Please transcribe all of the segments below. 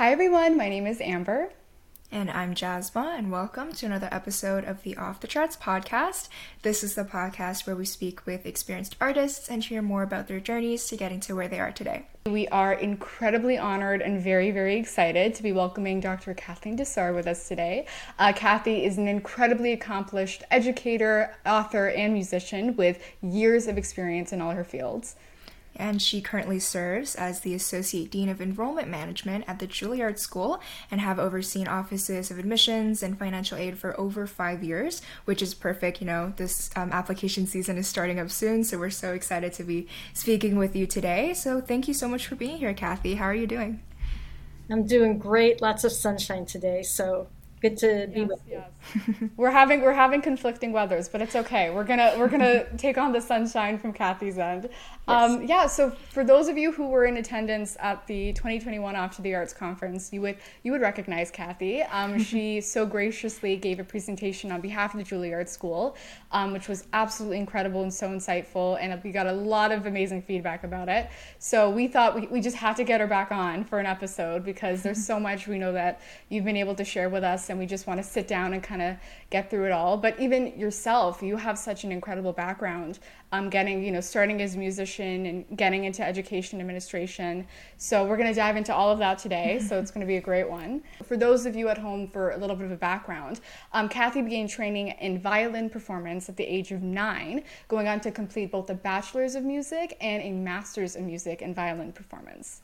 Hi, everyone. My name is Amber. And I'm Jasmine, and welcome to another episode of the Off the Charts podcast. This is the podcast where we speak with experienced artists and hear more about their journeys to getting to where they are today. We are incredibly honored and very, very excited to be welcoming Dr. Kathleen Tesar with us today. Uh, Kathy is an incredibly accomplished educator, author, and musician with years of experience in all her fields and she currently serves as the Associate Dean of Enrollment Management at the Juilliard School and have overseen offices of admissions and financial aid for over five years, which is perfect. You know, this um, application season is starting up soon, so we're so excited to be speaking with you today. So thank you so much for being here, Kathy. How are you doing? I'm doing great. Lots of sunshine today, so good to be yes, with you. Yes. we're having we're having conflicting weathers, but it's okay. We're gonna we're gonna take on the sunshine from Kathy's end. Um, yeah. So for those of you who were in attendance at the 2021 After the Arts conference, you would you would recognize Kathy. Um, she so graciously gave a presentation on behalf of the Juilliard School, um, which was absolutely incredible and so insightful, and we got a lot of amazing feedback about it. So we thought we, we just had to get her back on for an episode because there's so much we know that you've been able to share with us and we just want to sit down and kind of get through it all. But even yourself, you have such an incredible background. Um, getting, you know, starting as a musician and getting into education administration. So we're going to dive into all of that today. so it's going to be a great one. For those of you at home, for a little bit of a background, um, Kathy began training in violin performance at the age of nine, going on to complete both a bachelor's of music and a master's of music in violin performance.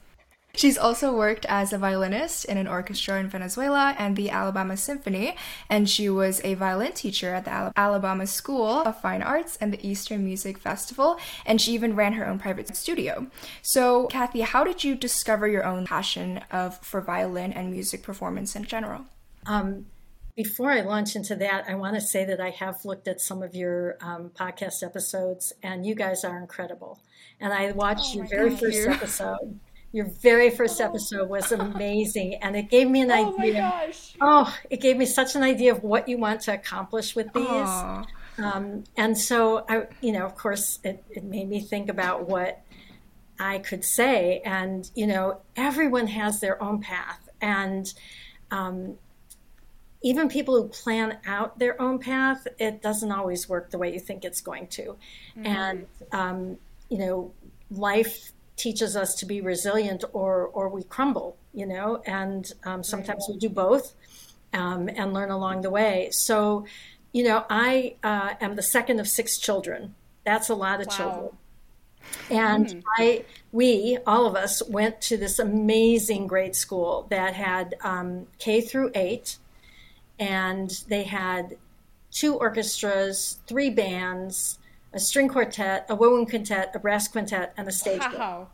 She's also worked as a violinist in an orchestra in Venezuela and the Alabama Symphony, and she was a violin teacher at the Alabama School of Fine Arts and the Eastern Music Festival, and she even ran her own private studio. So, Kathy, how did you discover your own passion of for violin and music performance in general? Um, before I launch into that, I want to say that I have looked at some of your um, podcast episodes, and you guys are incredible. And I watched oh your very first you. episode your very first episode was amazing, and it gave me an oh idea. Oh, it gave me such an idea of what you want to accomplish with these. Um, and so, I, you know, of course, it, it made me think about what I could say. And you know, everyone has their own path, and um, even people who plan out their own path, it doesn't always work the way you think it's going to. Mm-hmm. And um, you know, life teaches us to be resilient or or we crumble you know and um, sometimes we do both um, and learn along the way so you know i uh, am the second of six children that's a lot of wow. children and mm. i we all of us went to this amazing grade school that had um, k through eight and they had two orchestras three bands a string quartet, a wind quintet, a brass quintet, and a stage. Wow.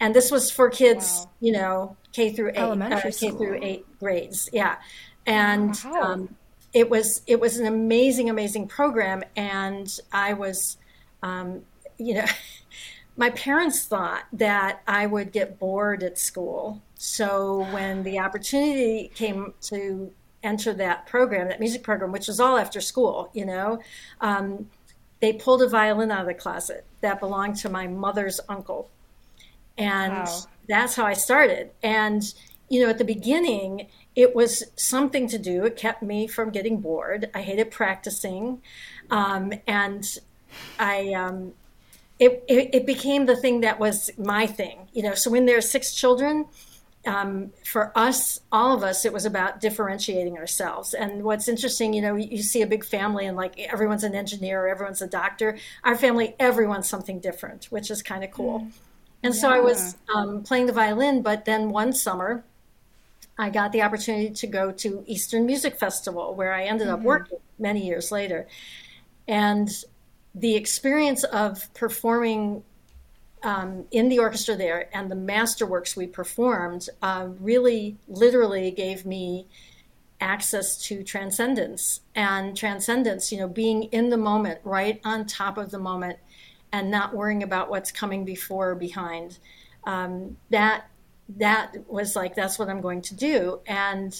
And this was for kids, wow. you know, K through eight, uh, K through eight grades. Yeah, and wow. um, it was it was an amazing, amazing program. And I was, um, you know, my parents thought that I would get bored at school. So when the opportunity came to enter that program, that music program, which was all after school, you know, um, they pulled a violin out of the closet that belonged to my mother's uncle. And wow. that's how I started. And, you know, at the beginning, it was something to do. It kept me from getting bored. I hated practicing. Um, and I, um, it, it, it, became the thing that was my thing, you know. So when there are six children, um, for us, all of us, it was about differentiating ourselves. And what's interesting, you know, you see a big family and like everyone's an engineer or everyone's a doctor. Our family, everyone's something different, which is kind of cool. Mm. And yeah. so I was um, playing the violin, but then one summer, I got the opportunity to go to Eastern Music Festival, where I ended mm-hmm. up working many years later. And the experience of performing um, in the orchestra there and the masterworks we performed uh, really literally gave me access to transcendence. And transcendence you know being in the moment right on top of the moment and not worrying about what's coming before or behind. Um, that that was like that's what i'm going to do. And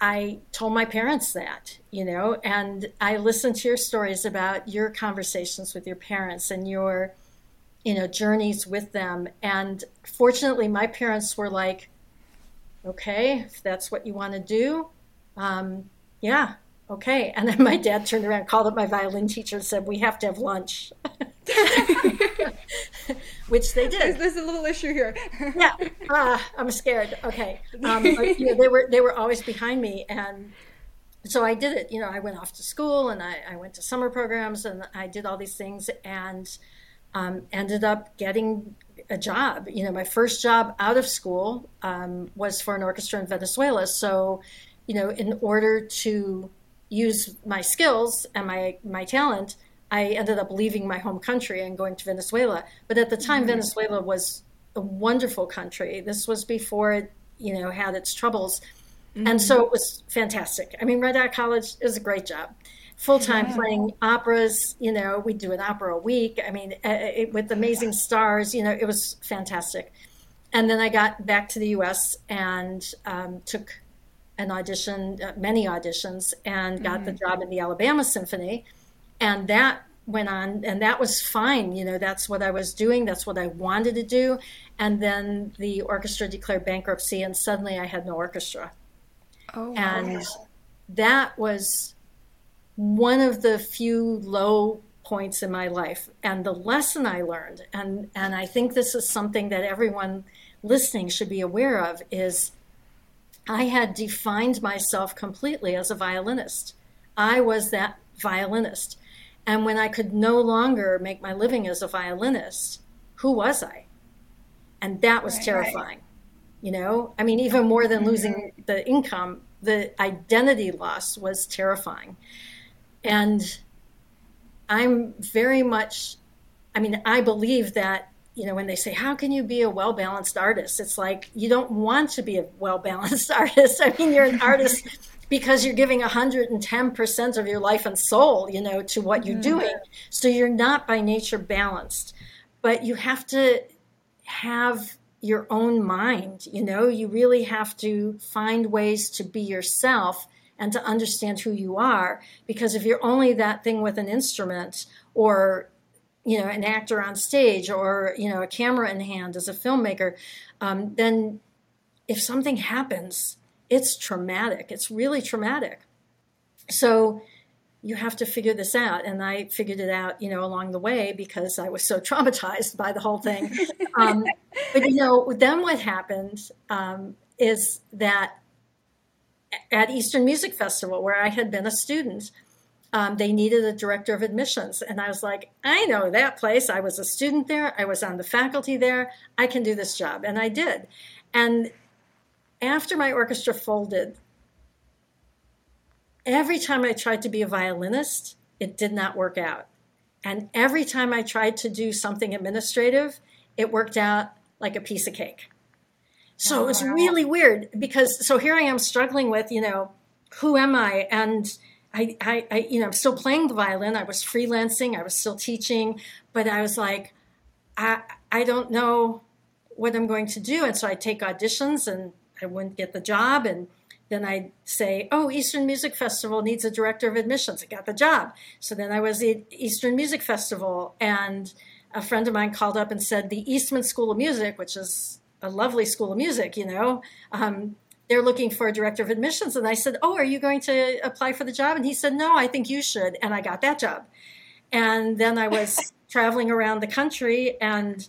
i told my parents that you know and i listened to your stories about your conversations with your parents and your you know journeys with them and fortunately my parents were like okay, if that's what you want to do, um, yeah, okay. And then my dad turned around, called up my violin teacher, and said, "We have to have lunch," which they did. There's, there's, a little issue here. yeah, uh, I'm scared. Okay, um, you know, they were they were always behind me, and so I did it. You know, I went off to school, and I, I went to summer programs, and I did all these things, and um, ended up getting a job. You know, my first job out of school um, was for an orchestra in Venezuela. So, you know, in order to use my skills and my my talent, I ended up leaving my home country and going to Venezuela. But at the time, mm-hmm. Venezuela was a wonderful country. This was before it, you know, had its troubles. Mm-hmm. And so it was fantastic. I mean, right out of college, is a great job full time yeah. playing operas. You know, we do an opera a week. I mean, uh, uh, it, with amazing stars. You know, it was fantastic. And then I got back to the U.S. and um, took an audition, uh, many auditions, and got mm-hmm. the job in the Alabama Symphony. And that went on, and that was fine. You know, that's what I was doing. That's what I wanted to do. And then the orchestra declared bankruptcy, and suddenly I had no orchestra. Oh, and wow. that was one of the few low points in my life. And the lesson i learned and and i think this is something that everyone listening should be aware of is i had defined myself completely as a violinist. I was that violinist. And when i could no longer make my living as a violinist who was i? And that was right, terrifying right. you know? I mean even more than losing mm-hmm. the income the identity loss was terrifying and I'm very much, I mean, I believe that, you know, when they say, how can you be a well balanced artist? It's like, you don't want to be a well balanced artist. I mean, you're an artist because you're giving 110% of your life and soul, you know, to what you're mm-hmm. doing. So you're not by nature balanced, but you have to have your own mind, you know, you really have to find ways to be yourself and to understand who you are. Because if you're only that thing with an instrument or you know an actor on stage or you know a camera in hand as a filmmaker, um, then if something happens, it's traumatic. It's really traumatic. So you have to figure this out and i figured it out you know along the way because i was so traumatized by the whole thing um, but you know then what happened um, is that at Eastern Music Festival, where I had been a student, um, they needed a director of admissions. And I was like, I know that place. I was a student there, I was on the faculty there. I can do this job. And I did. And after my orchestra folded, every time I tried to be a violinist, it did not work out. And every time I tried to do something administrative, it worked out like a piece of cake. So it was really weird because so here I am struggling with, you know, who am I? And I, I, I, you know, I'm still playing the violin. I was freelancing. I was still teaching, but I was like, I, I don't know what I'm going to do. And so I take auditions and I wouldn't get the job. And then I'd say, oh, Eastern Music Festival needs a director of admissions. I got the job. So then I was at Eastern Music Festival and a friend of mine called up and said the Eastman School of Music, which is a lovely school of music, you know. Um, they're looking for a director of admissions. And I said, Oh, are you going to apply for the job? And he said, No, I think you should. And I got that job. And then I was traveling around the country and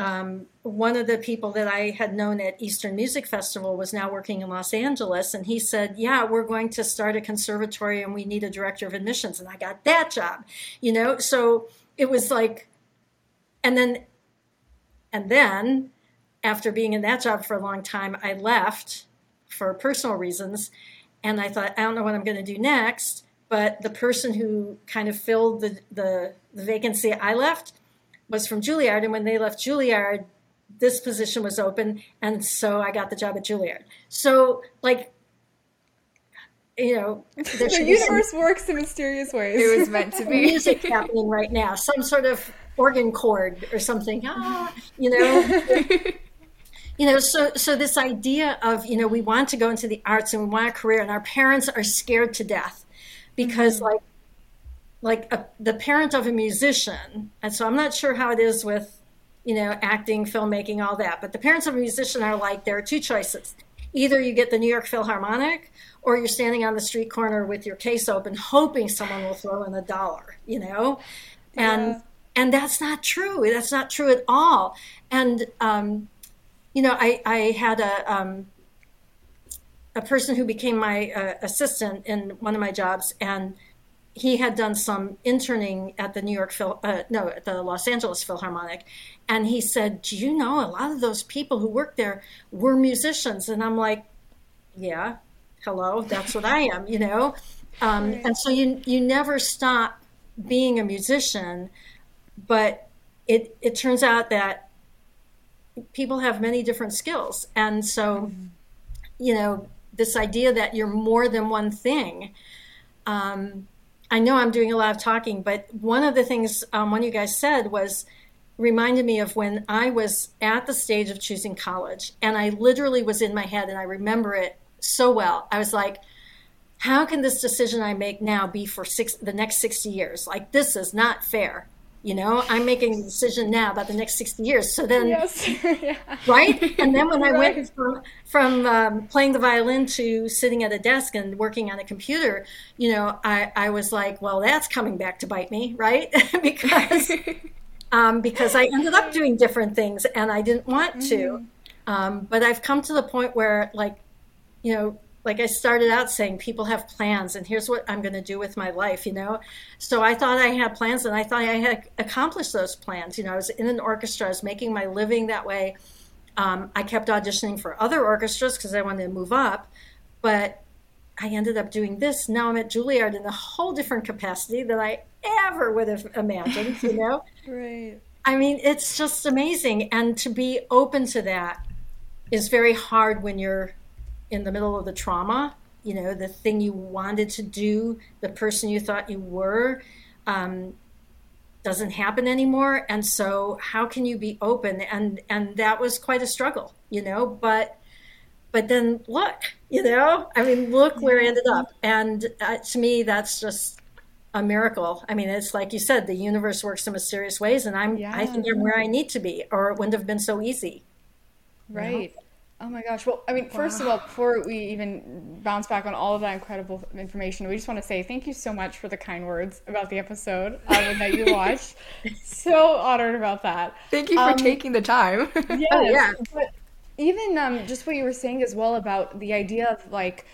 um, one of the people that I had known at Eastern Music Festival was now working in Los Angeles, and he said, "Yeah, we're going to start a conservatory, and we need a director of admissions." And I got that job, you know. So it was like, and then, and then after being in that job for a long time, I left for personal reasons. And I thought, I don't know what I'm going to do next. But the person who kind of filled the, the, the vacancy I left was from Juilliard. And when they left Juilliard, this position was open. And so I got the job at Juilliard. So, like, you know, the universe some, works in mysterious ways. It was meant to be. Music happening right now, some sort of organ chord or something. Ah, you know. you know so so this idea of you know we want to go into the arts and we want a career and our parents are scared to death because mm-hmm. like like a, the parent of a musician and so i'm not sure how it is with you know acting filmmaking all that but the parents of a musician are like there are two choices either you get the New York Philharmonic or you're standing on the street corner with your case open, hoping someone will throw in a dollar, you know? And, yeah. and that's not true. That's not true at all. And, um, you know, I, I had a, um, a person who became my uh, assistant in one of my jobs and he had done some interning at the New York Phil, uh, no, at the Los Angeles Philharmonic, and he said, "Do you know a lot of those people who work there were musicians?" And I'm like, "Yeah, hello, that's what I am," you know. Um, and so you you never stop being a musician, but it it turns out that people have many different skills, and so mm-hmm. you know this idea that you're more than one thing. Um, I know I'm doing a lot of talking, but one of the things um, one of you guys said was reminded me of when I was at the stage of choosing college, and I literally was in my head, and I remember it so well. I was like, "How can this decision I make now be for six the next 60 years? Like this is not fair." You know, I'm making a decision now about the next 60 years. So then, yes. yeah. right? And then when I right. went from, from um, playing the violin to sitting at a desk and working on a computer, you know, I, I was like, well, that's coming back to bite me, right? because um, because I ended up doing different things and I didn't want to. Mm-hmm. Um, but I've come to the point where, like, you know, like I started out saying, people have plans, and here's what I'm going to do with my life, you know? So I thought I had plans, and I thought I had accomplished those plans. You know, I was in an orchestra, I was making my living that way. Um, I kept auditioning for other orchestras because I wanted to move up, but I ended up doing this. Now I'm at Juilliard in a whole different capacity than I ever would have imagined, you know? right. I mean, it's just amazing. And to be open to that is very hard when you're in the middle of the trauma, you know, the thing you wanted to do, the person you thought you were, um, doesn't happen anymore. And so, how can you be open? And and that was quite a struggle, you know. But but then look, you know, I mean, look where it ended up. And uh, to me, that's just a miracle. I mean, it's like you said, the universe works in mysterious ways, and I'm yeah. I think I'm where I need to be, or it wouldn't have been so easy. Right. You know? Oh my gosh. Well, I mean, wow. first of all, before we even bounce back on all of that incredible information, we just want to say thank you so much for the kind words about the episode uh, that you watched. so honored about that. Thank you for um, taking the time. yes, oh, yeah. But even um, just what you were saying as well about the idea of like,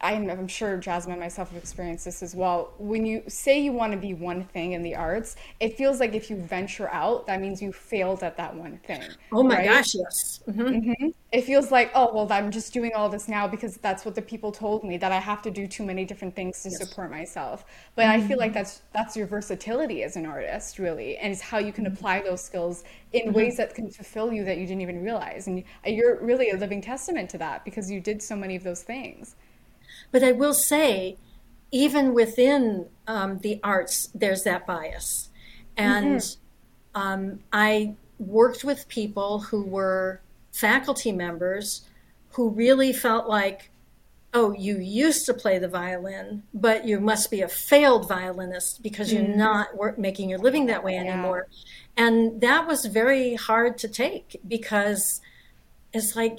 I'm, I'm sure Jasmine and myself have experienced this as well. When you say you want to be one thing in the arts, it feels like if you venture out, that means you failed at that one thing. Oh my right? gosh, yes. Mm-hmm. Mm-hmm. It feels like, oh, well, I'm just doing all this now because that's what the people told me that I have to do too many different things to yes. support myself. But mm-hmm. I feel like mm-hmm. that's that's your versatility as an artist, really, and it's how you can mm-hmm. apply those skills in mm-hmm. ways that can fulfill you that you didn't even realize. And you're really a living testament to that because you did so many of those things. But I will say, even within um, the arts, there's that bias. And mm-hmm. um, I worked with people who were faculty members who really felt like, oh, you used to play the violin, but you must be a failed violinist because mm-hmm. you're not work- making your living that way anymore. Yeah. And that was very hard to take because it's like,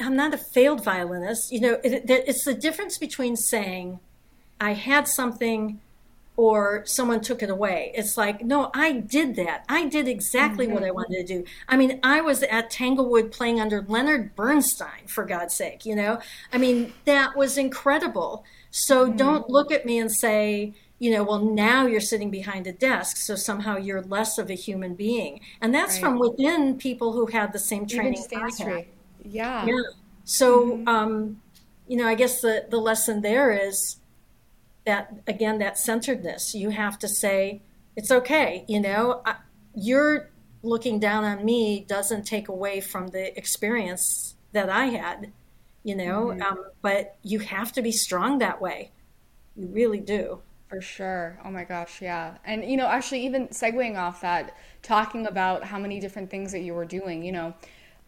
I'm not a failed violinist. You know, it, it's the difference between saying I had something or someone took it away. It's like, no, I did that. I did exactly mm-hmm. what I mm-hmm. wanted to do. I mean, I was at Tanglewood playing under Leonard Bernstein, for God's sake, you know? I mean, that was incredible. So mm-hmm. don't look at me and say, you know, well, now you're sitting behind a desk, so somehow you're less of a human being. And that's right. from within people who had the same training. Yeah. Yeah. So, mm-hmm. um, you know, I guess the, the lesson there is that, again, that centeredness. You have to say, it's okay. You know, I, you're looking down on me doesn't take away from the experience that I had, you know, mm-hmm. um, but you have to be strong that way. You really do. For sure. Oh my gosh, yeah. And you know, actually even segueing off that, talking about how many different things that you were doing, you know,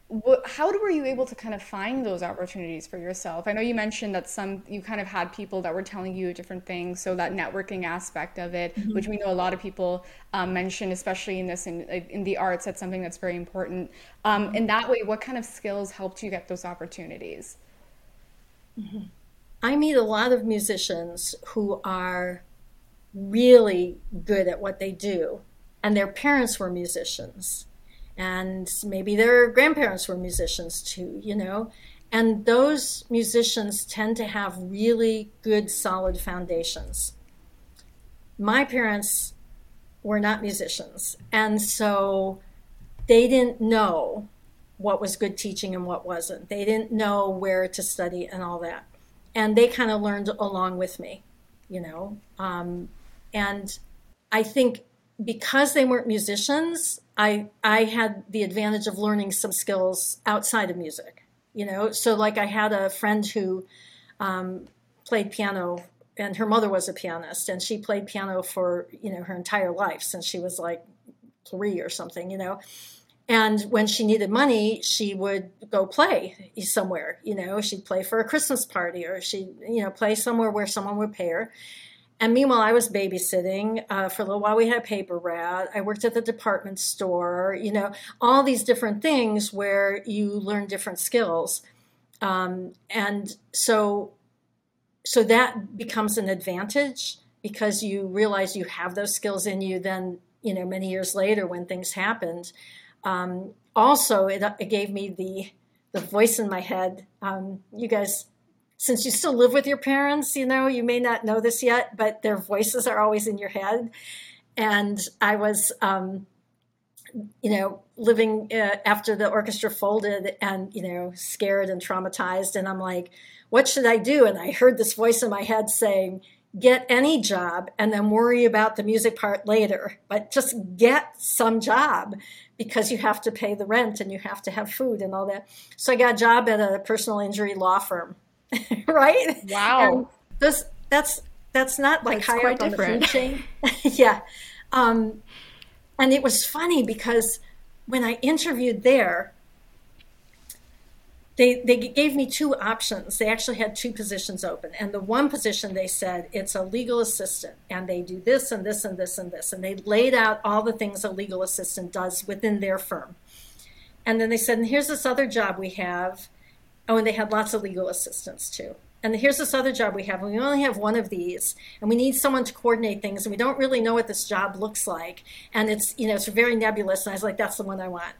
what, how were you able to kind of find those opportunities for yourself? I know you mentioned that some you kind of had people that were telling you different things, so that networking aspect of it, mm-hmm. which we know a lot of people um, mention, especially in this in, in the arts, that's something that's very important. Um, mm-hmm. In that way, what kind of skills helped you get those opportunities? Mm-hmm. I meet a lot of musicians who are really good at what they do, and their parents were musicians and maybe their grandparents were musicians too, you know. And those musicians tend to have really good, solid foundations. My parents were not musicians, and so they didn't know what was good teaching and what wasn't. They didn't know where to study and all that. And they kind of learned along with me, you know. Um, and I think because they weren't musicians, I I had the advantage of learning some skills outside of music. You know, so like I had a friend who um, played piano, and her mother was a pianist, and she played piano for you know her entire life since she was like three or something. You know. And when she needed money, she would go play somewhere. You know, she'd play for a Christmas party, or she'd you know play somewhere where someone would pay her. And meanwhile, I was babysitting uh, for a little while. We had a paper route. I worked at the department store. You know, all these different things where you learn different skills, um, and so so that becomes an advantage because you realize you have those skills in you. Then you know, many years later, when things happened, um, also it, it gave me the the voice in my head. Um, you guys since you still live with your parents, you know, you may not know this yet, but their voices are always in your head. And I was, um, you know, living uh, after the orchestra folded and, you know, scared and traumatized. And I'm like, what should I do? And I heard this voice in my head saying, get any job and then worry about the music part later, but just get some job because you have to pay the rent and you have to have food and all that. So I got a job at a personal injury law firm right? Wow. And this that's that's not like that's high up on different. the food chain. yeah. Um, and it was funny because when I interviewed there, they they gave me two options. They actually had two positions open, and the one position they said it's a legal assistant, and they do this and this and this and this, and they laid out all the things a legal assistant does within their firm. And then they said, and here's this other job we have Oh, and they had lots of legal assistants too. And here's this other job we have, and we only have one of these, and we need someone to coordinate things, and we don't really know what this job looks like, and it's you know it's very nebulous. And I was like, that's the one I want,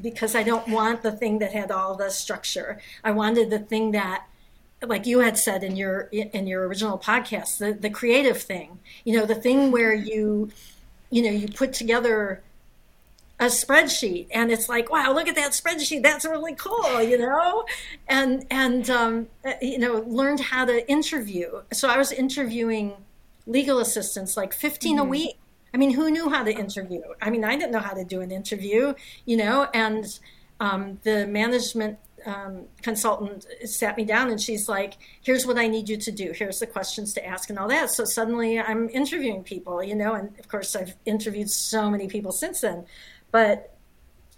because I don't want the thing that had all the structure. I wanted the thing that like you had said in your in your original podcast the, the creative thing you know the thing where you you know you put together a spreadsheet and it's like wow look at that spreadsheet that's really cool you know? And and um, you know learned how to interview. So i was interviewing legal assistants like 15 mm-hmm. a week. I mean who knew how to interview? I mean i didn't know how to do an interview you know? And um, the management um, consultant sat me down and she's like, here's what I need you to do. Here's the questions to ask and all that. So suddenly I'm interviewing people, you know, and of course I've interviewed so many people since then but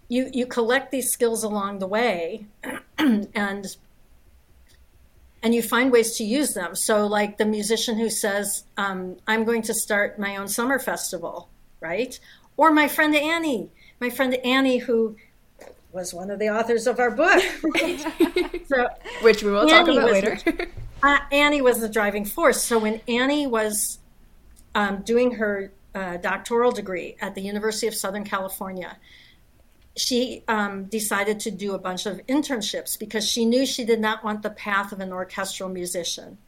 you you collect these skills along the way and and you find ways to use them. So like the musician who says um, i'm going to start my own summer festival right? Or my friend annie my friend annie who was one of the authors of our book right? so which we will annie talk about later. uh, annie was the driving force. So when annie was um, doing her doctoral degree at the University of Southern California, she um, decided to do a bunch of internships because she knew she did not want the path of an orchestral musician.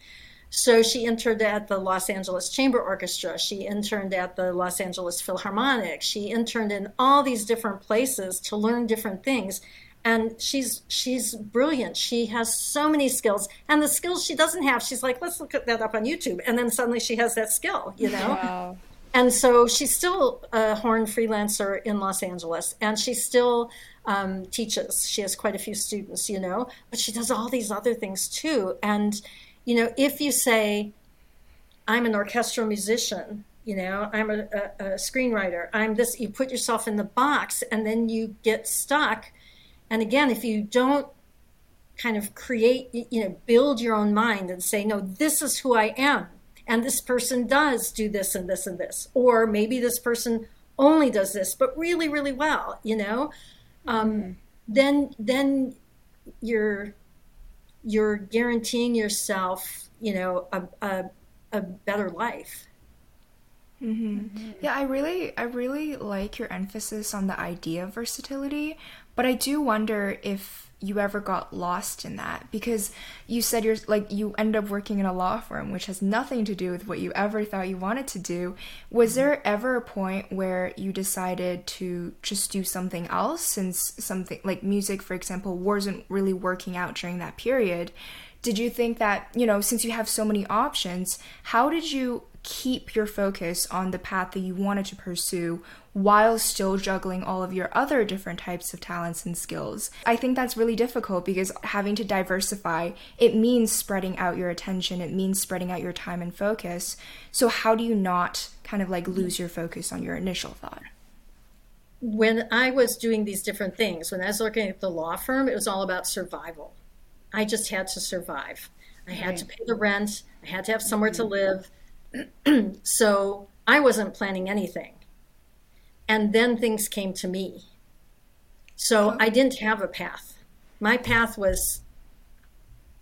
So she interned at the Los Angeles Chamber Orchestra. She interned at the Los Angeles Philharmonic. She interned in all these different places to learn different things. And she's she's brilliant. She has so many skills, and the skills she doesn't have, she's like, let's look at that up on YouTube. And then suddenly she has that skill, you know. Wow. And so she's still a horn freelancer in Los Angeles, and she still um, teaches. She has quite a few students, you know, but she does all these other things too. And, you know, if you say, I'm an orchestral musician, you know, I'm a, a, a screenwriter, I'm this, you put yourself in the box and then you get stuck And again, if you don't kind of create, you know, build your own mind and say, no, this is who I am. And this person does do this and this and this. Or maybe this person only does this, but really, really well, you know, um, mm-hmm. then, then you're, you're guaranteeing yourself, you know, a, a, a better life. Mm-hmm. Mm-hmm. Yeah, I really, I really like your emphasis on the idea of versatility, but I do wonder if you ever got lost in that? Because you said you're like you end up working in a law firm which has nothing to do with what you ever thought you wanted to do. Was mm-hmm. there ever a point where you decided to just do something else since something like music for example wasn't really working out during that period? Did you think that you know since you have so many options how did you keep your focus on the path that you wanted to pursue while still juggling all of your other different types of talents and skills. I think that's really difficult because having to diversify, it means spreading out your attention, it means spreading out your time and focus. So how do you not kind of like lose your focus on your initial thought? When I was doing these different things, when I was working at the law firm, it was all about survival. I just had to survive. I had right. to pay the rent. I had to have somewhere to mm-hmm. live. so I wasn't planning anything. And then things came to me. So I didn't have a path. My path was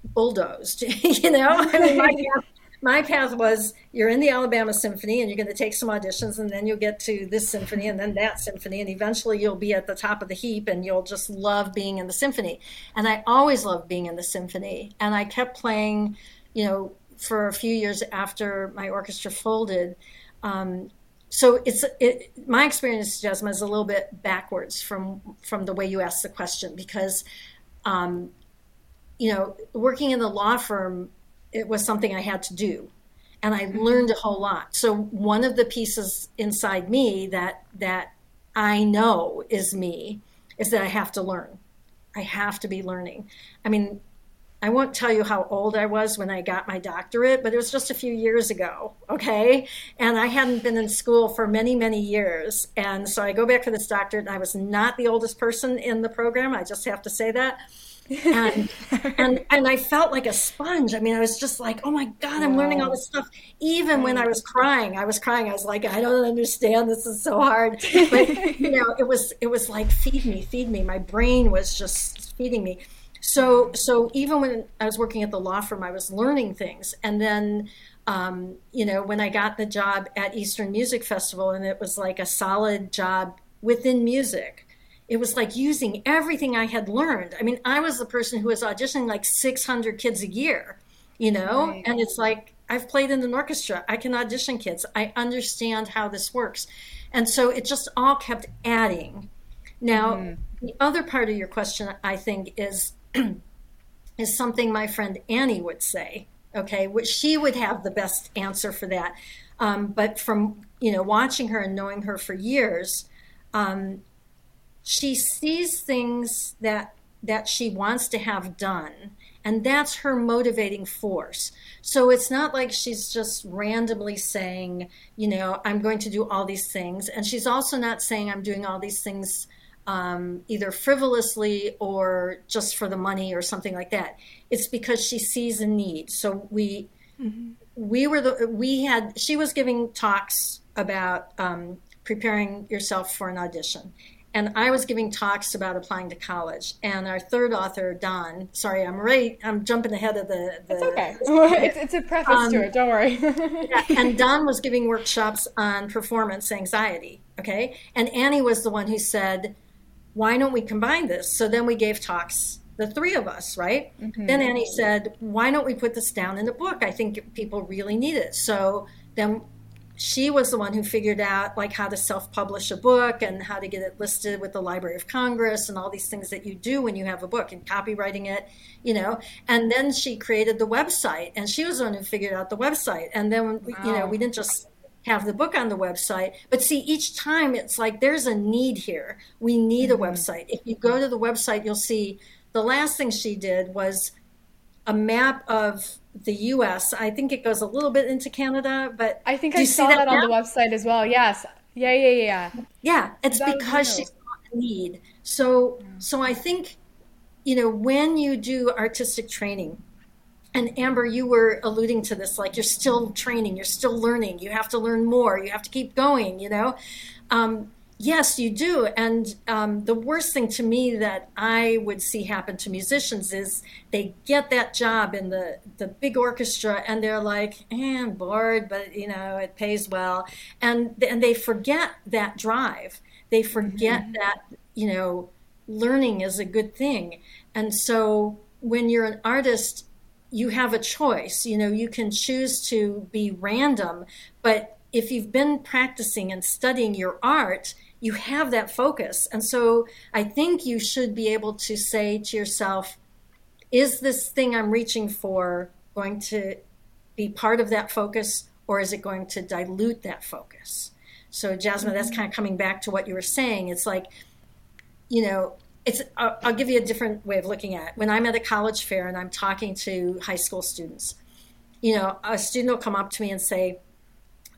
bulldozed, you know? I mean, my path, my path was you're in the Alabama Symphony and you're going to take some auditions and then you'll get to this symphony and then that symphony and eventually you'll be at the top of the heap and you'll just love being in the symphony. And I always loved being in the symphony and I kept playing, you know, for a few years after my orchestra folded. Um, so it's it, my experience, Jasmine, is a little bit backwards from from the way you asked the question because, um, you know, working in the law firm, it was something I had to do, and I learned a whole lot. So one of the pieces inside me that that I know is me is that I have to learn. I have to be learning. I mean, I won't tell you how old I was when I got my doctorate, but it was just a few years ago, okay? And I hadn't been in school for many, many years. And so I go back for this doctorate, and I was not the oldest person in the program. I just have to say that. and and and I felt like a sponge. I mean, I was just like, oh my god, I'm wow. learning all this stuff. Even when I was crying, I was crying. I was like, I don't understand. This is so hard. But you know, it was it was like feed me, feed me. My brain was just feeding me. So so even when I was working at the law firm, I was learning things, and then. Um, you know, when I got the job at Eastern Music Festival, and it was like a solid job within music, it was like using everything I had learned. I mean, I was the person who was auditioning like 600 kids a year, you know, right. and it's like I've played in an orchestra. I can audition kids. I understand how this works. And so it just all kept adding. Now, mm. the other part of your question, I think, is is something my friend Annie would say. Okay, which she would have the best answer for that. Um, but from you know watching her and knowing her for years, um, she sees things that that she wants to have done, and that's her motivating force. So it's not like she's just randomly saying, you know, I'm going to do all these things, and she's also not saying I'm doing all these things um, either frivolously or just for the money or something like that. It's because she sees a need. So we mm-hmm. we were the we had she was giving talks about um, preparing yourself for an audition. And I was giving talks about applying to college. And our third author, Don, sorry, I'm right, I'm jumping ahead of the. the it's okay. it's, it's, a preface um, to it, don't worry. yeah, and Don was giving workshops on performance anxiety. Okay. And Annie was the one who said, why don't we combine this? So then we gave talks, the three of us, right? Mm-hmm. Then Annie said, why don't we put this down in the book? I think people really need it. So then she was the one who figured out like how to self-publish a book and how to get it listed with the Library of Congress and all these things that you do when you have a book and copyrighting it, you know. And then she created the website, and she was the one who figured out the website. And then wow. you know we didn't just have the book on the website. But see, each time it's like there's a need here. We need mm-hmm. a website. If you go to the website, you'll see the last thing she did was a map of the U.S. I think it goes a little bit into Canada, but I think I saw that, that on the website as well. Yes, yeah, yeah, yeah. Yeah, it's because she lead. So so I think you know when you do artistic training and Amber, you were alluding to this, like you're still training, you're still learning, you have to learn more, you have to keep going, you know? Um, yes, you do. And um, the worst thing to me that I would see happen to musicians is they get that job in the, the big orchestra and they're like, eh, I'm bored, but you know, it pays well. And, and they forget that drive. They forget mm-hmm. that, you know, learning is a good thing. And so when you're an artist, you have a choice. You know, you can choose to be random, but if you've been practicing and studying your art, you have that focus. And so I think you should be able to say to yourself, is this thing I'm reaching for going to be part of that focus or is it going to dilute that focus? So, Jasmine, that's mm-hmm. kind of coming back to what you were saying. It's like, you know, it's I'll, I'll give you a different way of looking at it. When I'm at a college fair and I'm talking to high school students, you know, a student will come up to me and say,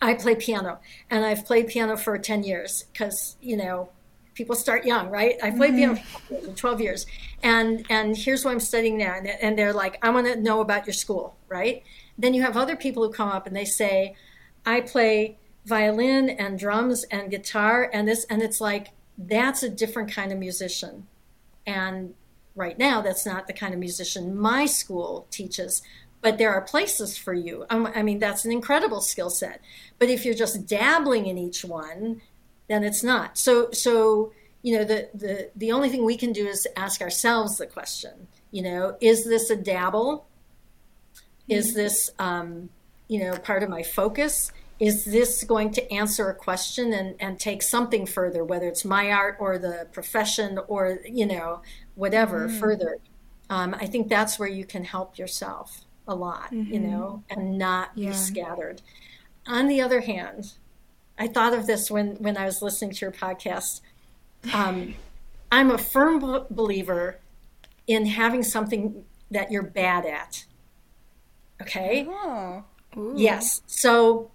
I play piano and I've played piano for 10 years because, you know, people start young, right? I played mm-hmm. piano for 12 years and, and here's what I'm studying now. And, and they're like, I want to know about your school, right? Then you have other people who come up and they say, I play violin and drums and guitar and this, and it's like, that's a different kind of musician and right now, that's not the kind of musician my school teaches. But there are places for you. Um, I mean, that's an incredible skill set. But if you're just dabbling in each one, then it's not. So, so you know, the the the only thing we can do is ask ourselves the question. You know, is this a dabble? Is mm-hmm. this, um, you know, part of my focus? Is this going to answer a question and, and take something further, whether it's my art or the profession or, you know, whatever mm. further? Um, I think that's where you can help yourself a lot, mm-hmm. you know, and not yeah. be scattered. On the other hand, I thought of this when, when I was listening to your podcast. Um, I'm a firm b- believer in having something that you're bad at. Okay? Oh. Yes. So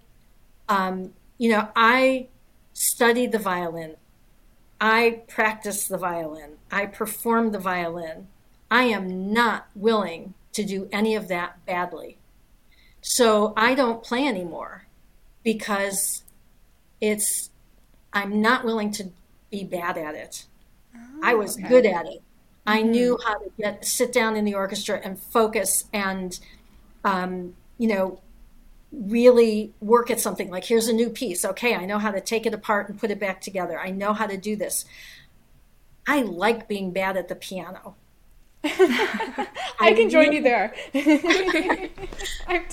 um, you know, I studied the violin. I practice the violin. I perform the violin. I am not willing to do any of that badly. So I don't play anymore because it's, I'm not willing to be bad at it. Oh, I was okay. good at it. I mm-hmm. knew how to get sit down in the orchestra and focus and, um, you know, really work at something like here's a new piece okay i know how to take it apart and put it back together i know how to do this i like being bad at the piano I, I can join you there. I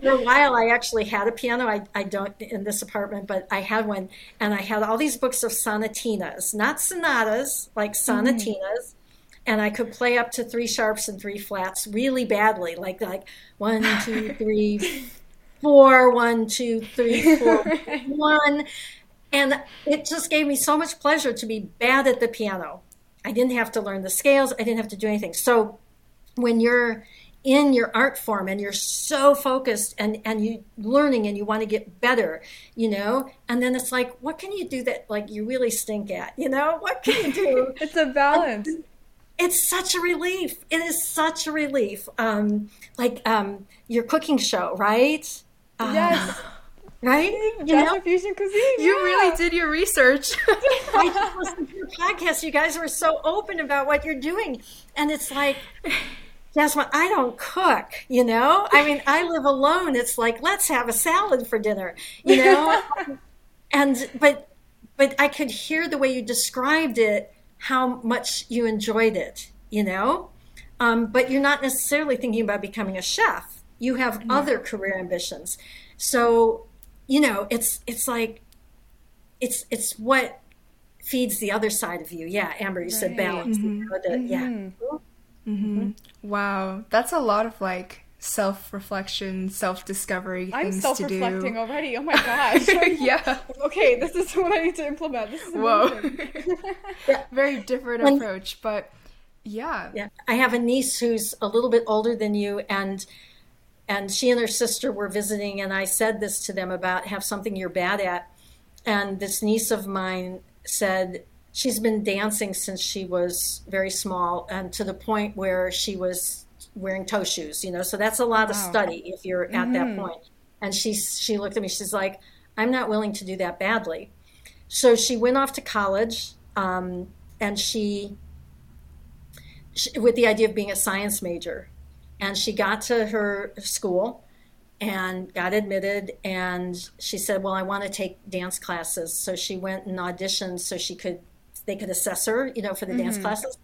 for a while I actually had a piano. I, I don't in this apartment, but I had one, and I had all these books of sonatinas, not sonatas, like mm-hmm. sonatinas, mm. and I could play up to three sharps and three flats really badly, like like one, two, three, four, one, two, three, four, one. And it just gave me so much pleasure to be bad at the piano. I didn't have to learn the scales, I didn't have to do anything. So when you're in your art form and you're so focused and and you learning and you want to get better you know and then it's like what can you do that like you really stink at you know? What can you do? It's a balance. And it's such a relief. It is such a relief. Um like um your cooking show right Yes. Right? You know? fusion cuisine. You yeah. really did your research. I just listened to your podcast. You guys were so open about what you're doing. And it's like, Jasmine, I don't cook, you know? I mean, I live alone. It's like, let's have a salad for dinner, you know? and, but, but I could hear the way you described it, how much you enjoyed it, you know? Um, but you're not necessarily thinking about becoming a chef you have yeah. other career ambitions. So you know it's it's like it's it's what feeds the other side of you. Yeah amber you right. said balance. Mm-hmm. you know, the, mm-hmm. yeah mm-hmm. mm-hmm. wow. That's a lot of like self-reflection self-discovery i'm self-reflecting already. Oh my gosh. Yeah. Okay this is what i need to implement. This is whoa. yeah. very different when, approach but yeah. Yeah. I have a niece who's a little bit older than you and and she and her sister were visiting and i said this to them about have something you're bad at and this niece of mine said she's been dancing since she was very small and to the point where she was wearing toe shoes, you know. So that's a lot wow. of study if you're at mm-hmm. that point. And she she looked at me. She's like, "I'm not willing to do that badly." So she went off to college, um, and she, she with the idea of being a science major, and she got to her school and got admitted and she said well i want to take dance classes so she went and auditioned so she could they could assess her, you know, for the mm-hmm. dance classes.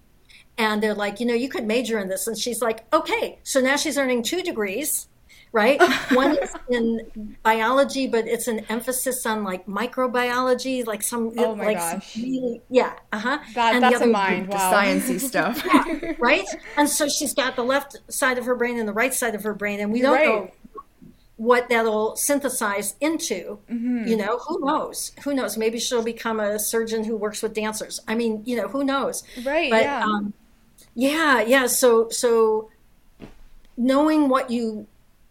And they're like, you know, you could major in this. And she's like, okay. So now she's earning two degrees, right? One is in biology, but it's an emphasis on like microbiology, like some, oh my like gosh. Really, yeah, uh huh. That, and that's the other, a mind, wow. sciencey stuff, yeah, right? And so she's got the left side of her brain and the right side of her brain, and we don't right. know what that'll synthesize into. Mm-hmm. You know, who knows? Who knows? Maybe she'll become a surgeon who works with dancers. I mean, you know, who knows? Right. But, yeah. Um, yeah. Yeah. So, so knowing what you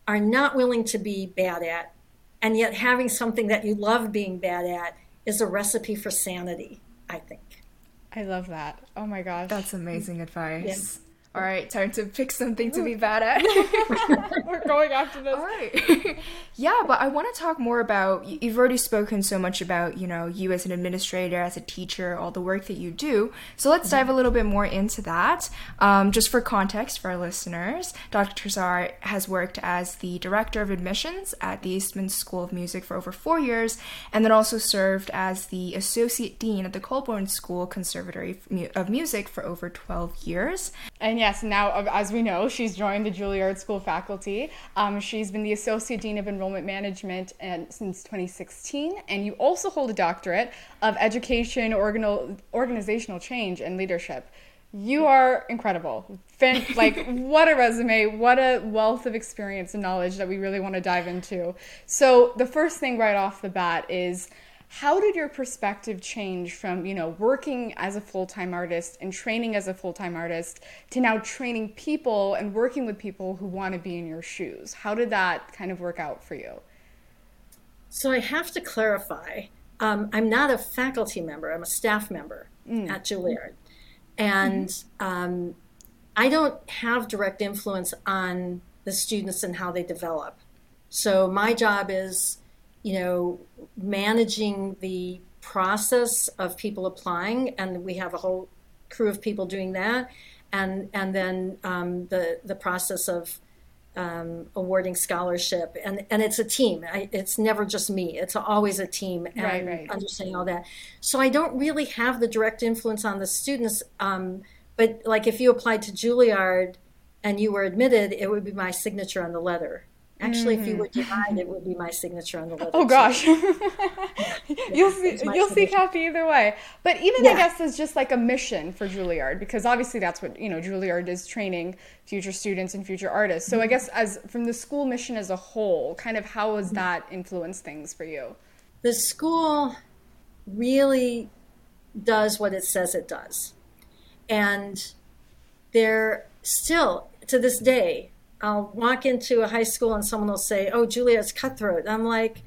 are not willing to be bad at, and yet having something that you love being bad at, is a recipe for sanity. I think. I love that. Oh my gosh. That's amazing advice. Yeah. All right, time to pick something to be bad at. We're going after this. All right. yeah, but I want to talk more about you've already spoken so much about, you know, you as an administrator, as a teacher, all the work that you do. So let's dive a little bit more into that. Um, just for context for our listeners, Dr. Tesar has worked as the director of admissions at the Eastman School of Music for over four years, and then also served as the associate dean at the Colburn School Conservatory of Music for over 12 years. And yes, now as we know, she's joined the Juilliard School faculty. Um, she's been the Associate Dean of Enrollment Management and, since 2016, and you also hold a doctorate of Education, Organal, Organizational Change, and Leadership. You are incredible. Like, what a resume, what a wealth of experience and knowledge that we really want to dive into. So, the first thing right off the bat is how did your perspective change from you know working as a full-time artist and training as a full-time artist to now training people and working with people who want to be in your shoes how did that kind of work out for you so i have to clarify um, i'm not a faculty member i'm a staff member mm. at juilliard and mm-hmm. um, i don't have direct influence on the students and how they develop so my job is you know, managing the process of people applying, and we have a whole crew of people doing that, and and then um, the the process of um, awarding scholarship, and and it's a team. I, it's never just me. It's always a team, and right, right. understanding all that. So I don't really have the direct influence on the students. Um, but like if you applied to Juilliard and you were admitted, it would be my signature on the letter. Actually, mm. if you were mm-hmm. it would be my signature on the letter. Oh gosh, you'll see. You'll signature. see Kathy either way. But even yeah. I guess as just like a mission for Juilliard, because obviously that's what you know. Juilliard is training future students and future artists. So mm-hmm. I guess as from the school mission as a whole, kind of how has mm-hmm. that influenced things for you? The school really does what it says it does, and they're still to this day I'll walk into a high school and someone will say, "Oh, Juilliard's cutthroat." I'm like,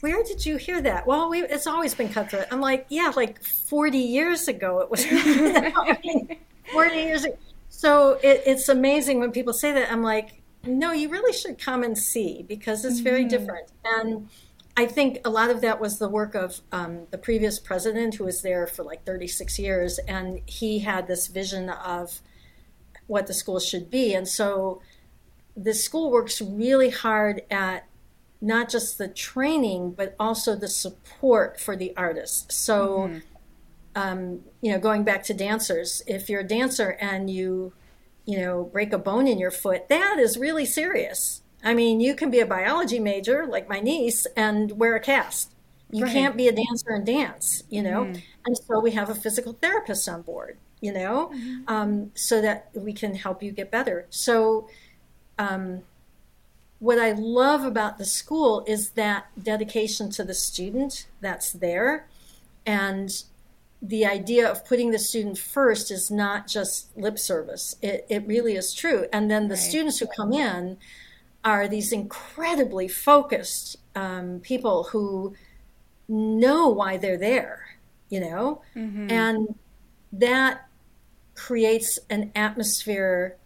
"Where did you hear that?" Well, we, it's always been cutthroat. I'm like, "Yeah, like 40 years ago it was." 40 years ago. So it, it's amazing when people say that. I'm like, "No, you really should come and see because it's very mm-hmm. different." And I think a lot of that was the work of um, the previous president who was there for like 36 years, and he had this vision of what the school should be. And so the school works really hard at not just the training, but also the support for the artists. So, mm-hmm. um, you know, going back to dancers, if you're a dancer and you, you know, break a bone in your foot, that is really serious. I mean, you can be a biology major like my niece and wear a cast. You right. can't be a dancer and dance, you know? Mm-hmm. And so we have a physical therapist on board you know, mm-hmm. um, so that we can help you get better. So, um, what I love about the school is that dedication to the student that's there. And the idea of putting the student first is not just lip service, it, it really is true. And then the right. students who come in are these incredibly focused um, people who know why they're there you know? Mm-hmm. And that creates an atmosphere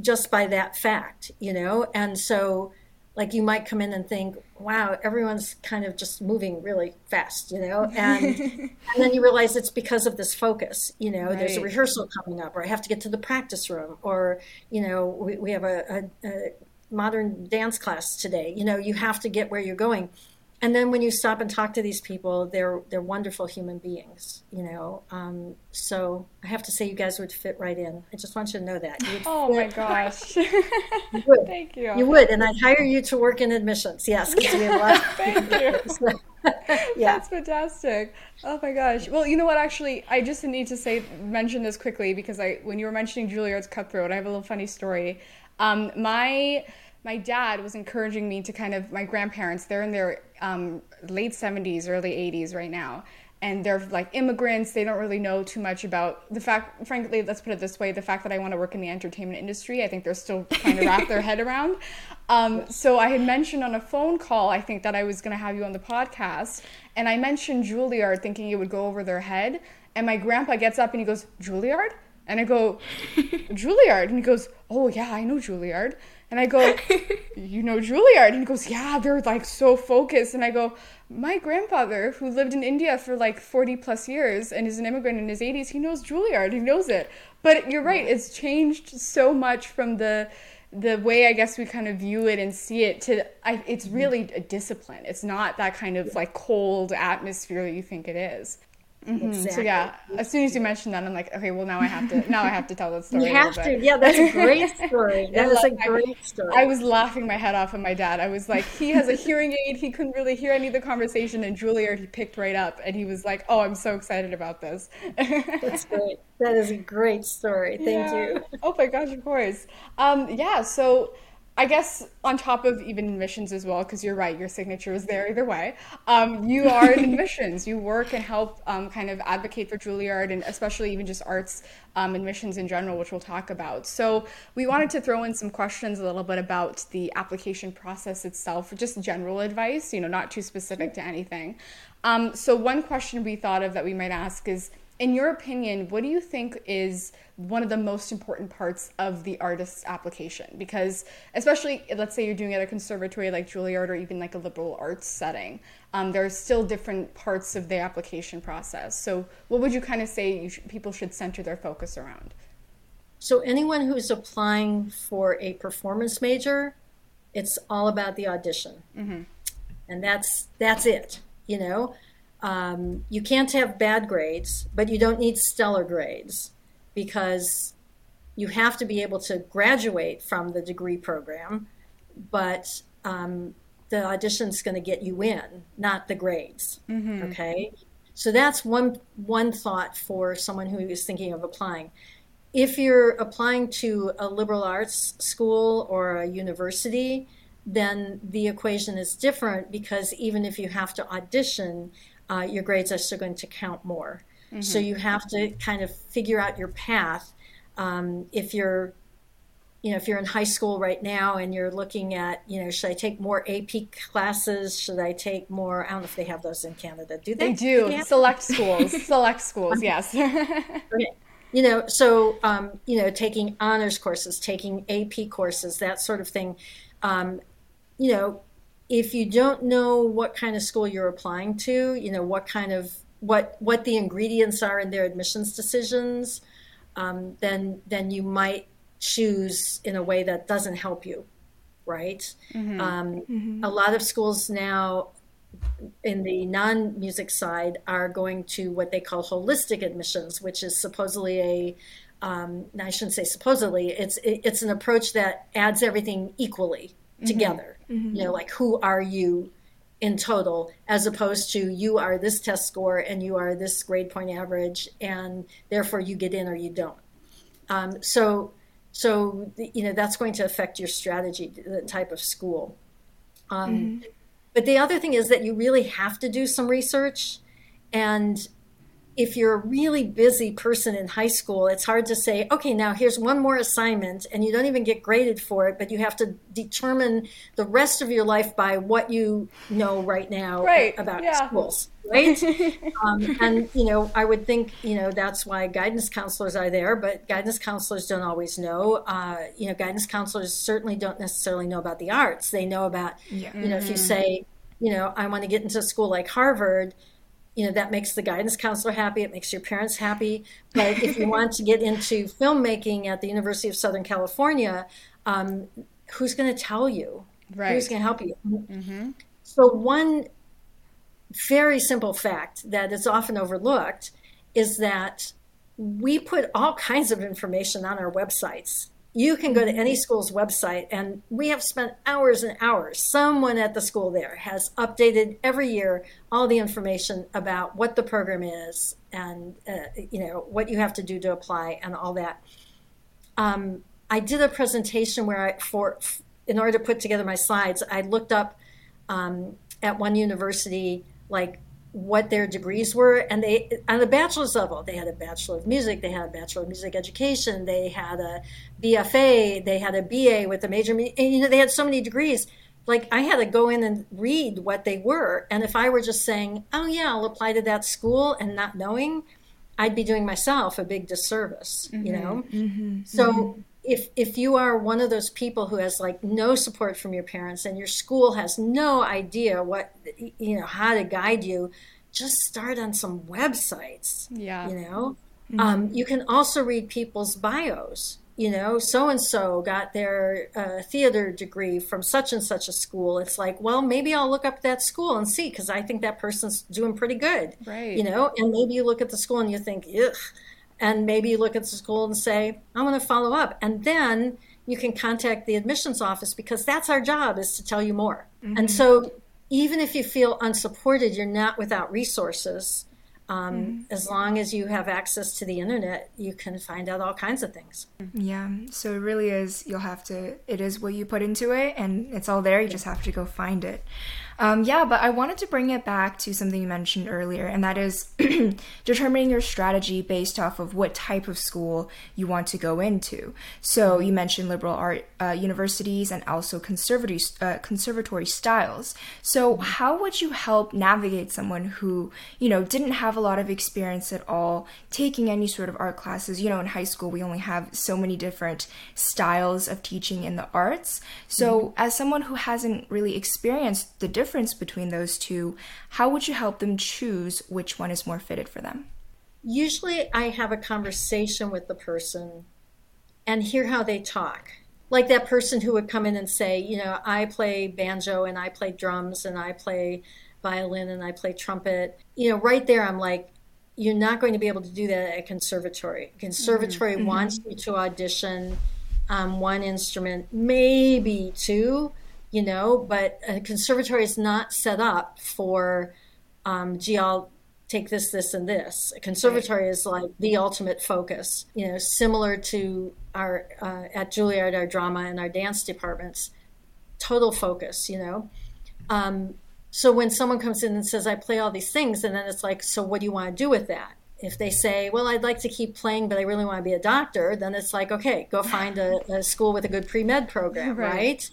just by that fact, you know? And so, like, you might come in and think, wow, everyone's kind of just moving really fast, you know? And, and then you realize it's because of this focus, you know? Right. There's a rehearsal coming up, or I have to get to the practice room, or, you know, we, we have a, a, a modern dance class today. You know, you have to get where you're going and then when you stop and talk to these people, they're they're wonderful human beings, you know. Um, so I have to say, you guys would fit right in. I just want you to know that. oh my gosh! you would. Thank you. You would, and I'd hire you to work in admissions. Yes, because we have a lot. Thank you. yeah, that's fantastic. Oh my gosh. Well, you know what? Actually, I just need to say mention this quickly because I when you were mentioning Juilliard's Cutthroat, I have a little funny story. Um, my my dad was encouraging me to kind of my grandparents they're in their um, late 70s early 80s right now. And they're like immigrants. They don't really know too much about the fact frankly let's put it this way the fact that i want to work in the entertainment industry i think they're still trying to wrap their head around. Um, so i had mentioned on a phone call i think that i was going to have you on the podcast. And i mentioned juilliard thinking it would go over their head. And my grandpa gets up and he goes juilliard? And i go juilliard? And he goes oh yeah i know juilliard and I go, You know Juilliard? And he goes, Yeah, they're like so focused. And I go, My grandfather, who lived in India for like 40 plus years and is an immigrant in his 80s, he knows Juilliard. He knows it. But you're right, it's changed so much from the the way I guess we kind of view it and see it to I, it's mm-hmm. really a discipline. It's not that kind of like cold atmosphere that you think it is. Mm-hmm. Exactly. So yeah, as soon as you mentioned that, I'm like, okay, well now I have to now I have to tell that story. You have to, yeah. That's a great story. That is a great story. I was laughing my head off at my dad. I was like, he has a hearing aid. He couldn't really hear any of the conversation, and Juilliard he picked right up, and he was like, oh, I'm so excited about this. That's great. That is a great story. Thank yeah. you. Oh my gosh, of course. Um, yeah. So I guess on top of even admissions as well, because you're right, your signature is there either way. Um, you are in admissions. You work and help um, kind of advocate for Juilliard and especially even just arts um, admissions in general, which we'll talk about. So we wanted to throw in some questions a little bit about the application process itself, just general advice, you know, not too specific to anything. Um, so one question we thought of that we might ask is, in your opinion, what do you think is one of the most important parts of the artist's application? Because, especially, let's say you're doing it at a conservatory like Juilliard or even like a liberal arts setting, um, there are still different parts of the application process. So, what would you kind of say sh- people should center their focus around? So, anyone who's applying for a performance major, it's all about the audition, mm-hmm. and that's that's it. You know, um, you can't have bad grades, but you don't need stellar grades because you have to be able to graduate from the degree program, but um, the audition's going to get you in, not the grades. Mm-hmm. Okay, so that's one one thought for someone who is thinking of applying. If you're applying to a liberal arts school or a university, then the equation is different because even if you have to audition, uh, your grades are still going to count more. Mm-hmm. So you have to kind of figure out your path. Um, if you're you know, if you're in high school right now and you're looking at, you know, should I take more AP classes? Should I take more? I don't know if they have those in Canada. Do they? They do. Select schools. Select schools. Yes. okay. You know, so um, you know, taking honors courses, taking AP courses, that sort of thing. Um, you know, if you don't know what kind of school you're applying to, you know what kind of what what the ingredients are in their admissions decisions, um, then then you might choose in a way that doesn't help you, right? Mm-hmm. Um, mm-hmm. A lot of schools now in the non music side are going to what they call holistic admissions, which is supposedly a um, I shouldn't say supposedly. It's it's an approach that adds everything equally mm-hmm. together. Mm-hmm. You know, like who are you in total, as opposed to you are this test score and you are this grade point average, and therefore you get in or you don't. Um, so, so you know that's going to affect your strategy, the type of school. Um, mm-hmm. But the other thing is that you really have to do some research, and if you're a really busy person in high school, it's hard to say, okay, now here's one more assignment, and you don't even get graded for it, but you have to determine the rest of your life by what you know right now right. about yeah. schools. right? um, and you know, I would think you know that's why guidance counselors are there, but guidance counselors don't always know. Uh, you know, guidance counselors certainly don't necessarily know about the arts. They know about yeah. you know if you mm-hmm. say you know I want to get into a school like Harvard. You know that makes the guidance counselor happy. It makes your parents happy. But if you want to get into filmmaking at the University of Southern California, um, who's going to tell you? Right. Who's going to help you? Mm-hmm. So one very simple fact that is often overlooked is that we put all kinds of information on our websites. You can go to any school's website, and we have spent hours and hours. Someone at the school there has updated every year all the information about what the program is and uh, you know what you have to do to apply and all that. Um, I did a presentation where I for in order to put together my slides, I looked up um, at one university like what their degrees were and they on the bachelor's level they had a bachelor of music they had a bachelor of music education they had a bfa they had a ba with a major and, you know they had so many degrees like i had to go in and read what they were and if i were just saying oh yeah i'll apply to that school and not knowing i'd be doing myself a big disservice mm-hmm. you know mm-hmm. so mm-hmm if if you are one of those people who has like no support from your parents and your school has no idea what you know how to guide you just start on some websites yeah. you know? Mm-hmm. um, you can also read people's bios. You know so and so got their uh, theater degree from such and such a school. It's like well maybe i'll look up that school and see because i think that person's doing pretty good. Right. You know and maybe you look at the school and you think ugh and maybe you look at the school and say, I want to follow up. And then you can contact the admissions office because that's our job is to tell you more. Mm-hmm. And so even if you feel unsupported, you're not without resources. Um, mm-hmm. As long as you have access to the internet, you can find out all kinds of things. Yeah. So it really is, you'll have to, it is what you put into it and it's all there. You just have to go find it. Um, yeah, but I wanted to bring it back to something you mentioned earlier, and that is determining your strategy based off of what type of school you want to go into. So you mentioned liberal art uh, universities and also conservatory uh, conservatory styles. So how would you help navigate someone who you know didn't have a lot of experience at all taking any sort of art classes? You know, in high school we only have so many different styles of teaching in the arts. So mm-hmm. as someone who hasn't really experienced the difference difference between those two, how would you help them choose which one is more fitted for them? Usually, I have a conversation with the person and hear how they talk. Like that person who would come in and say, you know, I play banjo and I play drums and I play violin and I play trumpet. You know, right there, I'm like, you're not going to be able to do that at a conservatory. Conservatory mm-hmm. wants you to audition um, one instrument, maybe two, you know, but a conservatory is not set up for, um, gee, I'll take this, this, and this. A conservatory right. is like the ultimate focus, you know, similar to our, uh, at Juilliard, our drama and our dance departments, total focus, you know. Um, so when someone comes in and says, I play all these things, and then it's like, so what do you want to do with that? If they say, well, I'd like to keep playing, but I really want to be a doctor, then it's like, okay, go find a, a school with a good pre med program, right? right?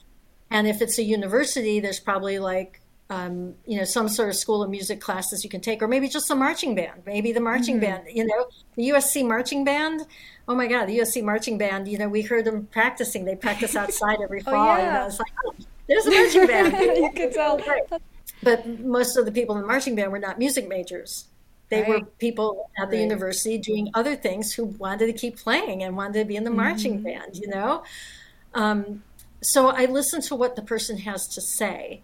And if it's a university, there's probably like um, you know, some sort of school of music classes you can take, or maybe just a marching band. Maybe the marching mm-hmm. band, you know, the USC marching band. Oh my God, the USC marching band. You know, we heard them practicing. They practice outside every oh, fall. oh, yeah. You know, it's like, oh, there's a marching band. you could tell. But most of the people in the marching band were not music majors. They right. were people at the right. university doing other things who wanted to keep playing and wanted to be in the marching mm-hmm. band. You know. Um, so I listen to what the person has to say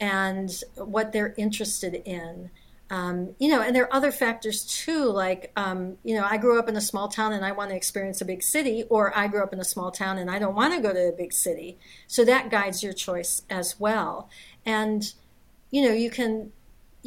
and what they're interested in. Um, you know, and there are other factors too, like, um, you know, I grew up in a small town and I want to experience a big city, or I grew up in a small town and I don't want to go to a big city. So that guides your choice as well. And, you know, you can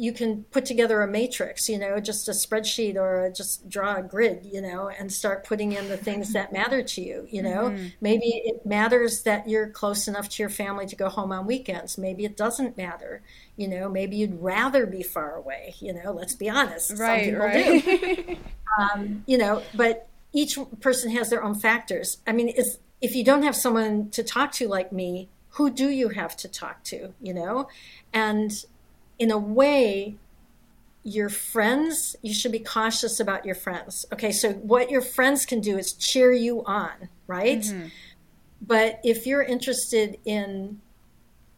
you can put together a matrix, you know, just a spreadsheet or just draw a grid, you know, and start putting in the things that matter to you, you know. Mm-hmm. Maybe it matters that you're close enough to your family to go home on weekends. Maybe it doesn't matter, you know. Maybe you'd rather be far away, you know. Let's be honest, right, some people right. do. um, you know, but each person has their own factors. I mean, if you don't have someone to talk to like me, who do you have to talk to, you know? And in a way, your friends, you should be cautious about your friends. Okay, so what your friends can do is cheer you on, right? Mm-hmm. But if you're interested in,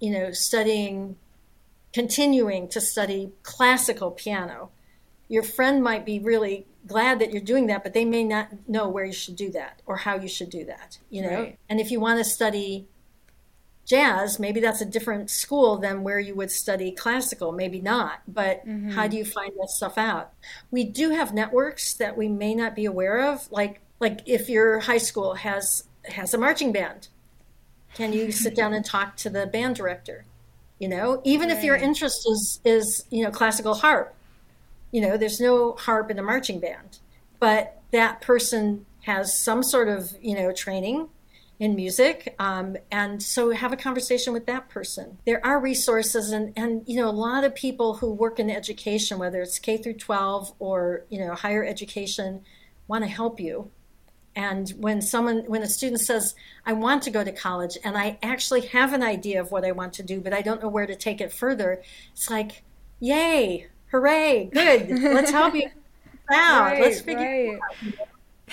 you know, studying, continuing to study classical piano, your friend might be really glad that you're doing that, but they may not know where you should do that or how you should do that, you know? Right. And if you want to study jazz, maybe that's a different school than where you would study classical, maybe not. But mm-hmm. how do you find that stuff out? We do have networks that we may not be aware of, like like if your high school has has a marching band, can you sit down and talk to the band director? You know, even right. if your interest is is you know classical harp, you know, there's no harp in a marching band, but that person has some sort of you know training in music um, and so have a conversation with that person. There are resources and and you know a lot of people who work in education whether it's k through 12 or you know higher education want to help you. And when someone when a student says i want to go to college and i actually have an idea of what i want to do but i don't know where to take it further it's like yay hooray good let's help you out right, let's figure right. it out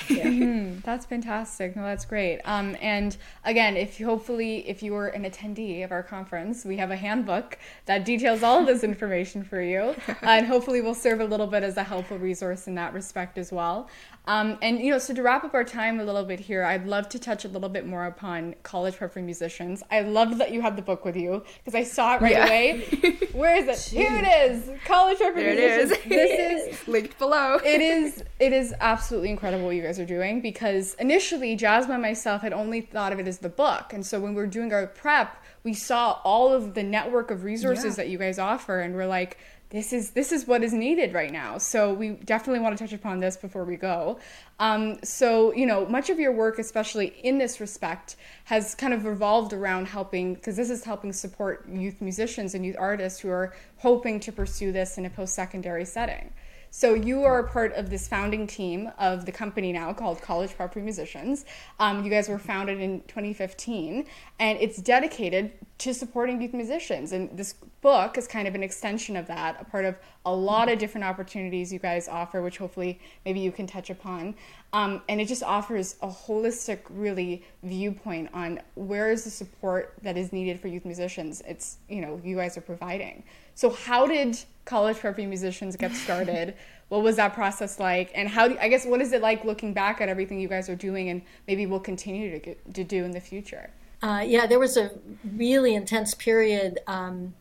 yeah. mm-hmm. That's fantastic. No, that's great. Um, and again, if hopefully if you were an attendee of our conference, we have a handbook that details all of this information for you, uh, and hopefully will serve a little bit as a helpful resource in that respect as well. Um, and you know, so to wrap up our time a little bit here, I'd love to touch a little bit more upon college prep for musicians. I loved that you had the book with you because I saw it right yeah. away. Where is it? Jeez. Here it is. College prep for there musicians. It is. this is linked below. it is. It is absolutely incredible what you guys are doing because initially Jasmine and myself had only thought of it as the book, and so when we were doing our prep, we saw all of the network of resources yeah. that you guys offer, and we're like this is this is what is needed right now. So we definitely want to touch upon this before we go. Um, so you know, much of your work, especially in this respect, has kind of revolved around helping because this is helping support youth musicians and youth artists who are hoping to pursue this in a post-secondary setting. So you are a part of this founding team of the company now called College Prep Musicians. Um, you guys were founded in 2015, and it's dedicated to supporting youth musicians. And this book is kind of an extension of that, a part of a lot of different opportunities you guys offer, which hopefully maybe you can touch upon. Um, and it just offers a holistic, really, viewpoint on where is the support that is needed for youth musicians. It's, you know, you guys are providing. So, how did College Prep for Musicians get started? what was that process like? And how do I guess what is it like looking back at everything you guys are doing and maybe will continue to, to do in the future? Uh, yeah, there was a really intense period um,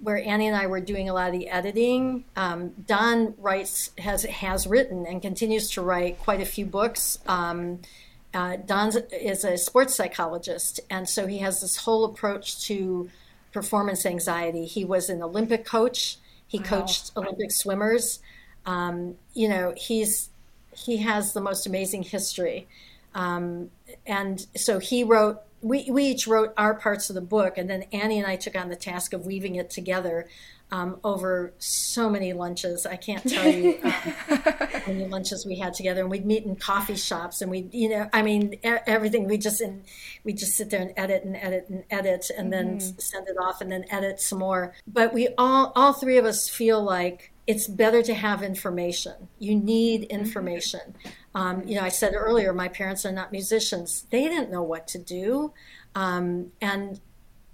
where Annie and I were doing a lot of the editing. Um, Don writes has has written and continues to write quite a few books. Um, uh, Don is a sports psychologist, and so he has this whole approach to performance anxiety. He was an Olympic coach. He wow. coached Olympic swimmers. Um, you know, he's he has the most amazing history. Um, and so he wrote, we, we each wrote our parts of the book, and then Annie and I took on the task of weaving it together um, over so many lunches. I can't tell you um, how many lunches we had together, and we'd meet in coffee shops, and we, you know, I mean, everything. We just in, we just sit there and edit and edit and edit, and then mm-hmm. send it off, and then edit some more. But we all, all three of us, feel like it's better to have information. You need mm-hmm. information. Um, you know, I said earlier, my parents are not musicians. They didn't know what to do. Um, and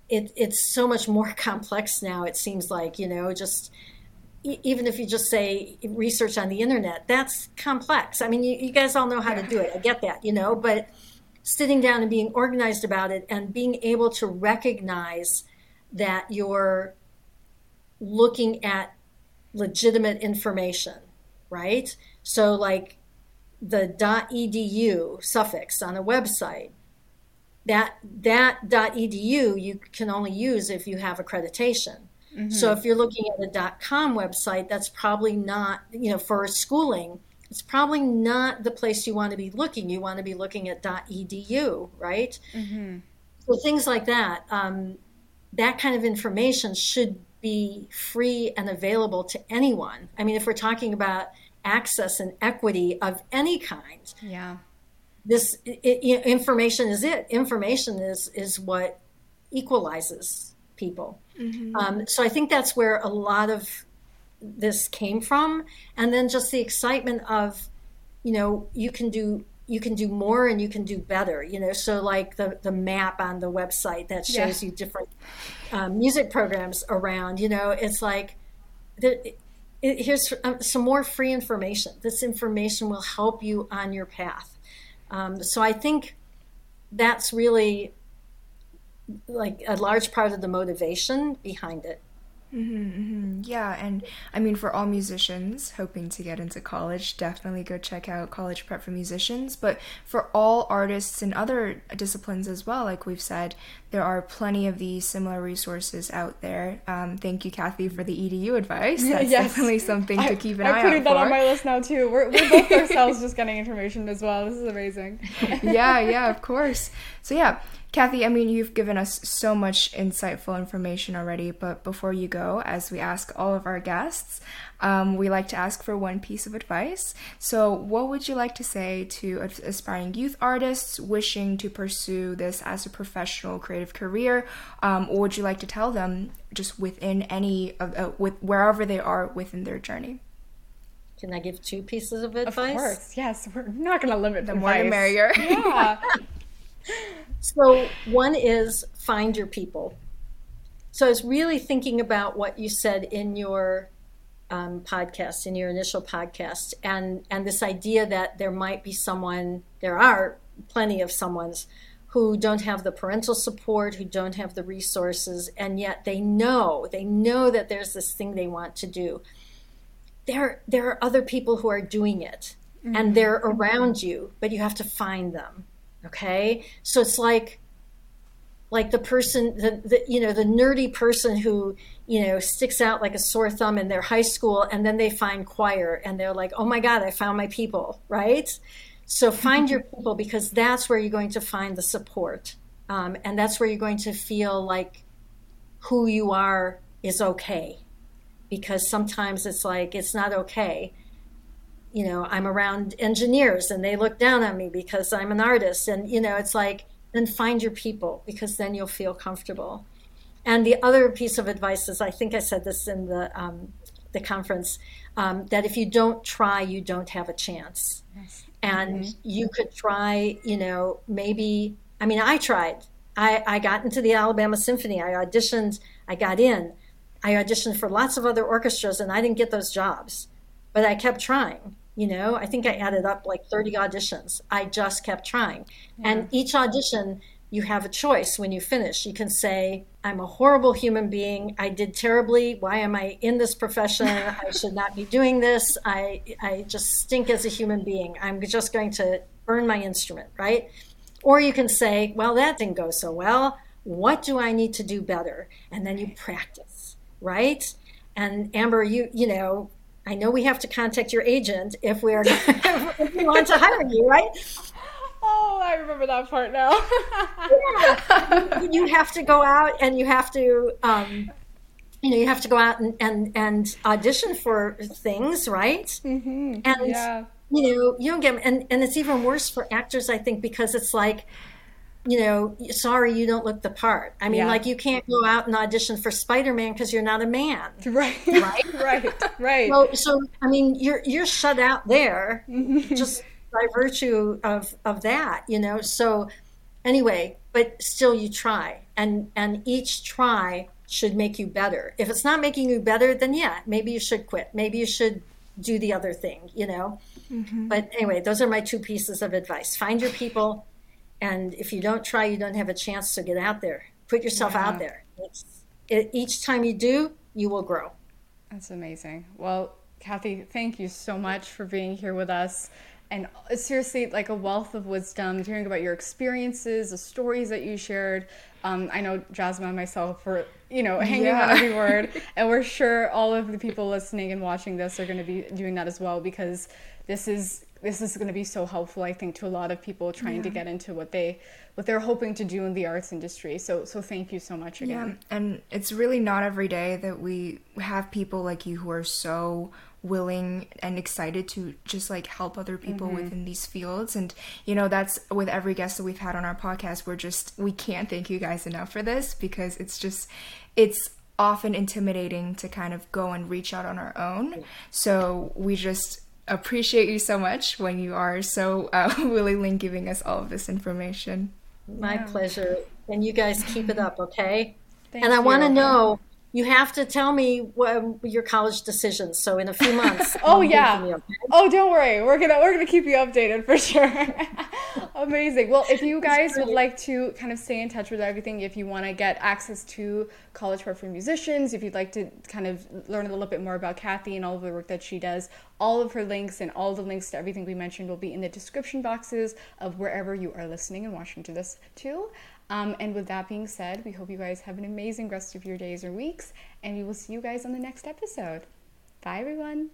it, it's so much more complex now, it seems like, you know, just even if you just say research on the internet, that's complex. I mean, you, you guys all know how to do it. I get that, you know, but sitting down and being organized about it and being able to recognize that you're looking at legitimate information, right? So, like, the .edu suffix on a website, that that .edu you can only use if you have accreditation. Mm-hmm. So if you're looking at a .com website, that's probably not you know for schooling. It's probably not the place you want to be looking. You want to be looking at .edu, right? Mm-hmm. So things like that. Um, that kind of information should be free and available to anyone. I mean, if we're talking about access and equity of any kind. Yeah. This it, information is it. Information is is what equalizes people. Mm-hmm. Um, so I think that's where a lot of this came from and then just the excitement of you know you can do you can do more and you can do better you know so like the the map on the website that shows yeah. you different um, music programs around you know it's like it, it, here's um, some more free information. This information will help you on your path. Um, so i think that's really like a large part of the motivation behind it Mm-hmm, mm-hmm. Yeah, and I mean, for all musicians hoping to get into college, definitely go check out College Prep for Musicians. But for all artists and other disciplines as well, like we've said, there are plenty of these similar resources out there. Um, thank you, Kathy, for the EDU advice. That's yes. definitely something to keep an I, eye I'm putting that on my list now too. We're, we're both ourselves just getting information as well. This is amazing. yeah, yeah, of course. So yeah Kathy, I mean, you've given us so much insightful information already, but before you go, as we ask all of our guests, um, we like to ask for one piece of advice. So, what would you like to say to aspiring youth artists wishing to pursue this as a professional creative career? Um, or would you like to tell them just within any of uh, with wherever they are within their journey? Can I give two pieces of advice? Of course, yes. We're not going to limit the more the merrier. Yeah. So, one is find your people. So, I was really thinking about what you said in your um, podcast, in your initial podcast, and, and this idea that there might be someone, there are plenty of someone's who don't have the parental support, who don't have the resources, and yet they know, they know that there's this thing they want to do. There, there are other people who are doing it, mm-hmm. and they're around you, but you have to find them. Okay. So it's like, like the person, the, the, you know, the nerdy person who, you know, sticks out like a sore thumb in their high school and then they find choir and they're like, oh my God, I found my people, right? So find your people because that's where you're going to find the support. Um, and that's where you're going to feel like who you are is okay. Because sometimes it's like, it's not okay you know, I'm around engineers and they look down on me because I'm an artist. And, you know, it's like, then find your people because then you'll feel comfortable. And the other piece of advice is I think I said this in the, um, the conference um, that if you don't try, you don't have a chance. Yes. And mm-hmm. you could try, you know, maybe, I mean, I tried. I, I got into the Alabama Symphony. I auditioned, I got in. I auditioned for lots of other orchestras and I didn't get those jobs, but I kept trying you know i think i added up like 30 auditions. I just kept trying. Yeah. and each audition you have a choice when you finish. You can say i'm a horrible human being. I did terribly. Why am i in this profession? I should not be doing this. I i just stink as a human being. I'm just going to burn my instrument right? Or you can say well that didn't go so well. What do i need to do better? And then you practice right? And amber you you know I know we have to contact your agent if we're if we want to hire you, right? Oh, I remember that part now. yeah, you have to go out and you have to, um, you know, you have to go out and and, and audition for things, right? Mm-hmm. And yeah. you know, you don't get, and and it's even worse for actors, I think, because it's like you know, sorry, you don't look the part. I mean, yeah. like you can't go out and audition for Spider Man because you're not a man, right? Right, right, right. So, so I mean, you're you're shut out there just by virtue of of that, you know. So anyway, but still, you try, and and each try should make you better. If it's not making you better, then yeah, maybe you should quit. Maybe you should do the other thing, you know. Mm-hmm. But anyway, those are my two pieces of advice: find your people and if you don't try, you don't have a chance to get out there. Put yourself yeah. out there. It, each time you do, you will grow. That's amazing. Well, Kathy, thank you so much for being here with us. And seriously, like a wealth of wisdom, hearing about your experiences, the stories that you shared. Um, I know Jasmine and myself were, you know, hanging yeah. on every word. and we're sure all of the people listening and watching this are going to be doing that as well because this is this is going to be so helpful i think to a lot of people trying yeah. to get into what they what they're hoping to do in the arts industry so so thank you so much again yeah and it's really not every day that we have people like you who are so willing and excited to just like help other people mm-hmm. within these fields and you know that's with every guest that we've had on our podcast we're just we can't thank you guys enough for this because it's just it's often intimidating to kind of go and reach out on our own. So we just appreciate you so much when you are so uh, willingly giving us all of this information. My yeah. pleasure. And you guys keep it up, okay? Thank and I want to know you have to tell me what, your college decisions. So in a few months. oh yeah. Okay? Oh, don't worry. We're gonna we're gonna keep you updated for sure. Amazing. Well, if you guys would like to kind of stay in touch with everything, if you want to get access to College Prep for Musicians, if you'd like to kind of learn a little bit more about Kathy and all of the work that she does, all of her links and all the links to everything we mentioned will be in the description boxes of wherever you are listening and watching to this too. Um, and with that being said, we hope you guys have an amazing rest of your days or weeks, and we will see you guys on the next episode. Bye, everyone.